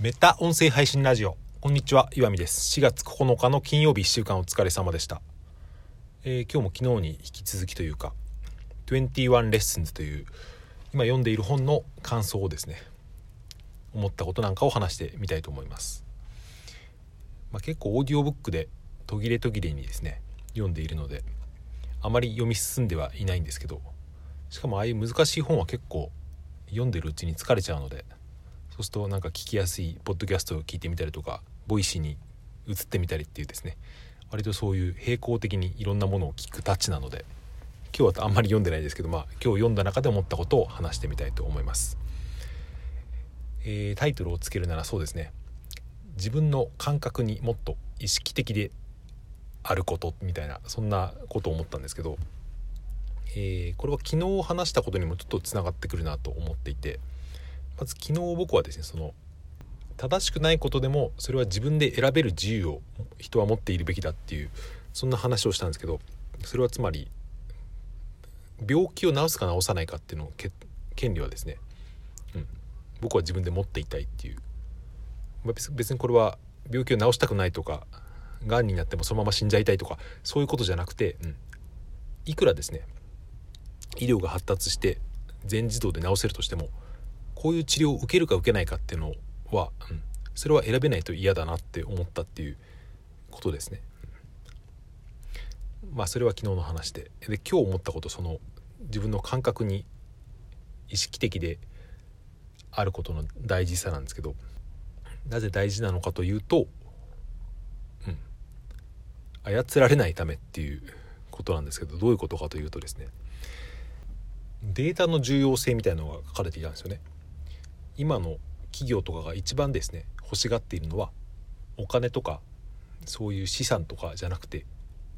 メタ音声配信ラジオ。こんにちは岩見です。4月9日の金曜日1週間お疲れ様でした、えー今日も昨日に引き続きというか21レッスンズという今読んでいる本の感想をですね思ったことなんかを話してみたいと思います、まあ、結構オーディオブックで途切れ途切れにですね読んでいるのであまり読み進んではいないんですけどしかもああいう難しい本は結構読んでるうちに疲れちゃうのでそうするとなんか聞きやすいポッドキャストを聞いてみたりとかボイシーに移ってみたりっていうですね。割とそういう並行的にいろんなものを聞くたちなので今日はあんまり読んでないですけどまあ今日読んだ中で思ったことを話してみたいと思います、えータイトルをつけるならそうですね。自分の感覚にもっと意識的であることみたいなそんなことを思ったんですけど、えーこれは昨日話したことにもちょっとつながってくるなと思っていてまず昨日僕はですねその正しくないことでもそれは自分で選べる自由を人は持っているべきだっていうそんな話をしたんですけどそれはつまり病気を治すか治さないかっていうのを権利はですね、うん、僕は自分で持っていたいっていう、まあ別別にこれは病気を治したくないとかがんになってもそのまま死んじゃいたいとかそういうことじゃなくて、うん、いくらですね医療が発達して全自動で治せるとしてもこういう治療を受けるか受けないかっていうのは、うん、それは選べないと嫌だなって思ったっていうことですね。まあそれは昨日の話でで今日思ったことその自分の感覚に意識的であることの大事さなんですけどなぜ大事なのかというと、うん、操られないためっていうことなんですけどどういうことかというとですねデータの重要性みたいなのが書かれていたんですよね。今の企業とかが一番ですね欲しがっているのはお金とかそういう資産とかじゃなくて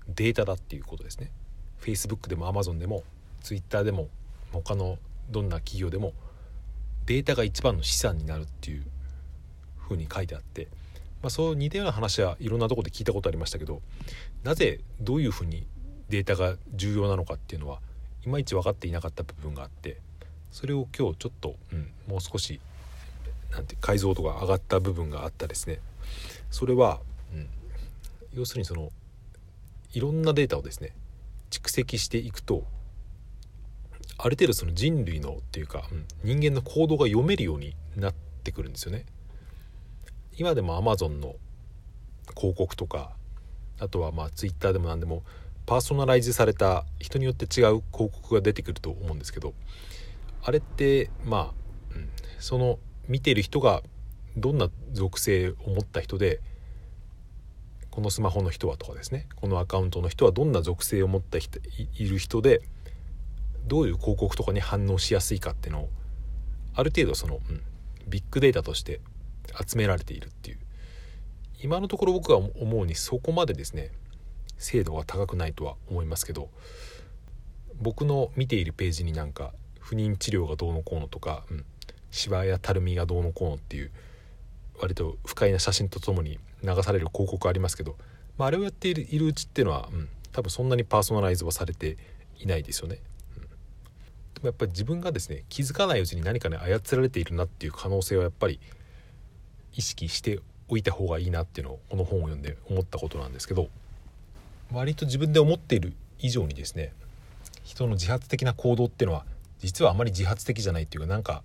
データだっていうことですね。Facebook でも Amazon でも Twitter でも他のどんな企業でもデータが一番の資産になるっていうふうに書いてあって、まあ、そう似たような話はいろんなところで聞いたことありましたけどなぜどういうふうにデータが重要なのかっていうのはいまいち分かっていなかった部分があってそれを今日ちょっと、うん、もう少しなんて解像度が上がった部分があったですねそれは、うん、要するにそのいろんなデータをですね蓄積していくとある程度その人類のっていうか、うん人間の行動が読めるようになってくるんですよね。今でも Amazon の広告とかあとはまあ Twitter でも何でもパーソナライズされた人によって違う広告が出てくると思うんですけどあれってまあ、うんその見てる人がどんな属性を持った人でこのスマホの人はとかですねこのアカウントの人はどんな属性を持った人いる人でどういう広告とかに反応しやすいかっていうのをある程度その、うんビッグデータとして集められているっていう。今のところ僕は思うにそこまでですね精度が高くないとは思いますけど僕の見ているページになんか不妊治療がどうのこうのとか、うん、シワやたるみがどうのこうのっていう割と不快な写真とともに流される広告ありますけど、まあ、あれをやっているいるうちっていうのは、うん、多分そんなにパーソナライズはされていないですよね。うんでもやっぱり自分がですね気づかないうちに何かに操られているなっていう可能性はやっぱり意識しておいた方がいいなっていうのをこの本を読んで思ったことなんですけど割と自分で思っている以上にですね人の自発的な行動っていうのは実はあまり自発的じゃないっていうかなんか、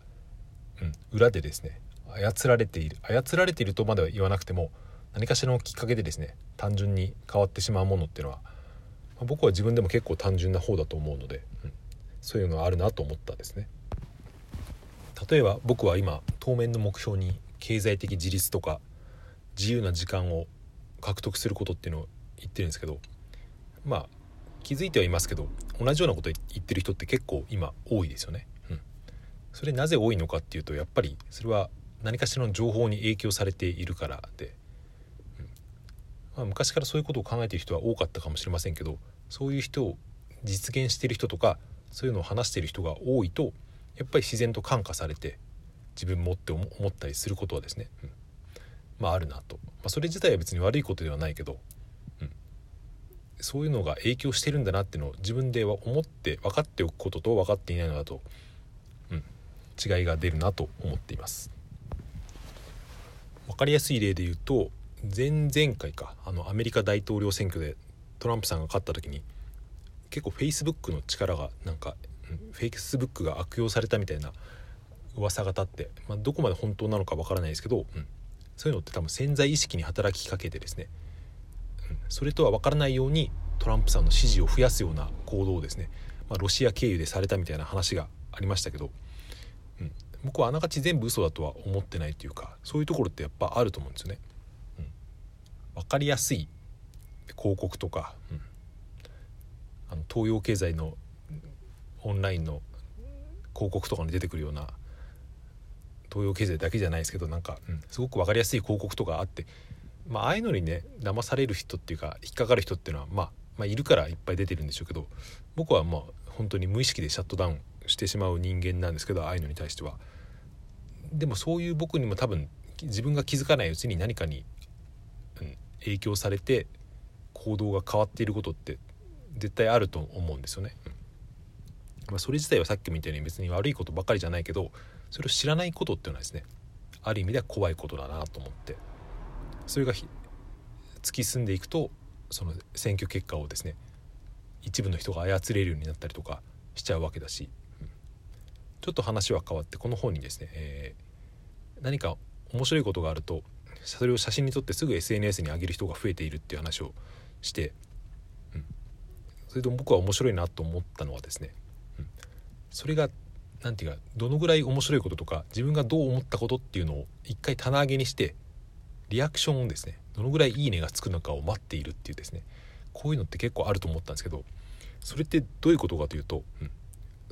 うん、裏でですね操られている操られているとまでは言わなくても何かしらのきっかけでですね単純に変わってしまうものっていうのは、まあ僕は自分でも結構単純な方だと思うので、うんそういうのがあるなと思ったんですね。例えば僕は今当面の目標に経済的自立とか自由な時間を獲得することっていうのを言ってるんですけどまあ気づいてはいますけど同じようなこと言ってる人って結構今多いですよね。それなぜ多いのかっていうとやっぱりそれは何かしらの情報に影響されているからで、うん。まあ、昔からそういうことを考えている人は多かったかもしれませんけどそういう人を実現している人とかそういうのを話している人が多いとやっぱり自然と感化されて自分もって思ったりすることはですね、うん。まああるなと、まあ、それ自体は別に悪いことではないけど、うん、そういうのが影響してるんだなっていうのを自分では思って分かっておくことと分かっていないのだと、違いが出るなと思っています。分かりやすい例で言うと前々回かあのアメリカ大統領選挙でトランプさんが勝った時に結構フェイスブックの力がなんかフェイスブックが悪用されたみたいな噂が立って、まあ、どこまで本当なのかわからないですけど、うん、そういうのって多分潜在意識に働きかけてですね、うん、それとは分からないようにトランプさんの支持を増やすような行動をですね、まあ、ロシア経由でされたみたいな話がありましたけど、僕はあながち全部嘘だとは思ってないというかそういうところってやっぱあると思うんですよね。うん、分かりやすい広告とか、うん、あの東洋経済のオンラインの広告とかに出てくるような東洋経済だけじゃないですけどなんか、うん、すごく分かりやすい広告とかあって、まあああいうのにね騙される人っていうか引っかかる人っていうのは、まあ、まあいるからいっぱい出てるんでしょうけど僕はまあ本当に無意識でシャットダウンしてしまう人間なんですけどああいうのに対しては。でもそういう僕にも多分自分が気づかないうちに何かに、うん、影響されて行動が変わっていることって絶対あると思うんですよね。うんまあ、それ自体はさっきみたいに別に悪いことばかりじゃないけどそれを知らないことっていうのはですねある意味では怖いことだなと思ってそれが突き進んでいくとその選挙結果をですね一部の人が操れるようになったりとかしちゃうわけだし、ちょっと話は変わってこの本にですね、えー、何か面白いことがあるとそれを写真に撮ってすぐ SNS に上げる人が増えているっていう話をして、うん、それでも僕は面白いなと思ったのはですねうん。それが何て言うかどのぐらい面白いこととか自分がどう思ったことっていうのを一回棚上げにしてリアクションをですねどのぐらいいいねがつくのかを待っているっていうですねこういうのって結構あると思ったんですけどそれってどういうことかというと、うん、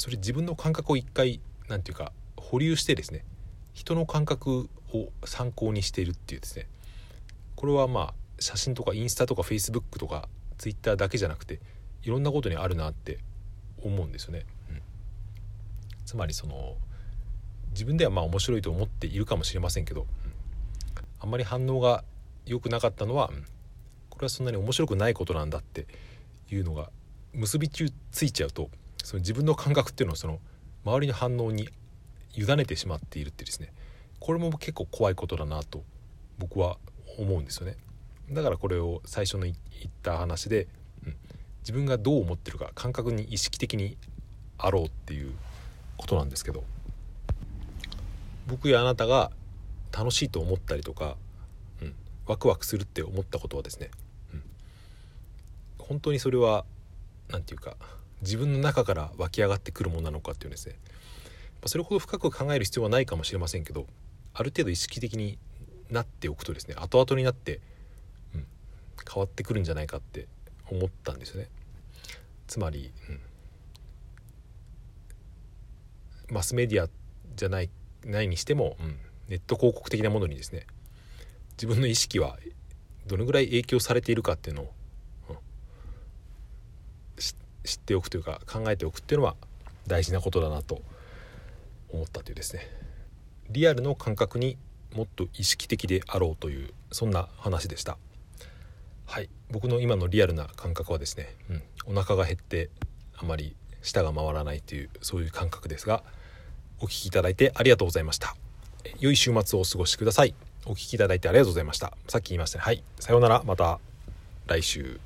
それ自分の感覚を一回何て言うか保留してですね人の感覚を参考にしているっていうですね。これはまあ写真とかインスタとかフェイスブックとかツイッターだけじゃなくていろんなことにあるなって思うんですよね。うん。つまりその自分ではまあ面白いと思っているかもしれませんけど、うん、あんまり反応が良くなかったのは、うん、これはそんなに面白くないことなんだっていうのが結びついちゃうとその自分の感覚っていうのをその周りの反応に委ねてしまっているってですね。これも結構怖いことだなと僕は思うんですよね。だからこれを最初の言った話で、うん、自分がどう思ってるか感覚に意識的にあろうっていうことなんですけど。僕やあなたが楽しいと思ったりとか、うん、ワクワクするって思ったことはですね、うん、本当にそれは何て言うか自分の中から湧き上がってくるものなのかっていうですねそれほど深く考える必要はないかもしれませんけどある程度意識的になっておくとですね後々になって、うん、変わってくるんじゃないかって思ったんですよね。つまり、うんマスメディアじゃないないにしても、うん、ネット広告的なものにですね自分の意識はどのぐらい影響されているかっていうのを、知っておくというか考えておくっていうのは大事なことだなと思ったというですね。リアルの感覚にもっと意識的であろうというそんな話でした。はい。僕の今のリアルな感覚はですね、うん、お腹が減ってあまり舌が回らないというそういう感覚ですがお聴きいただいてありがとうございました。良い週末をお過ごしください。お聴きいただいてありがとうございました。さっき言いましたね。はい。さようなら。また来週。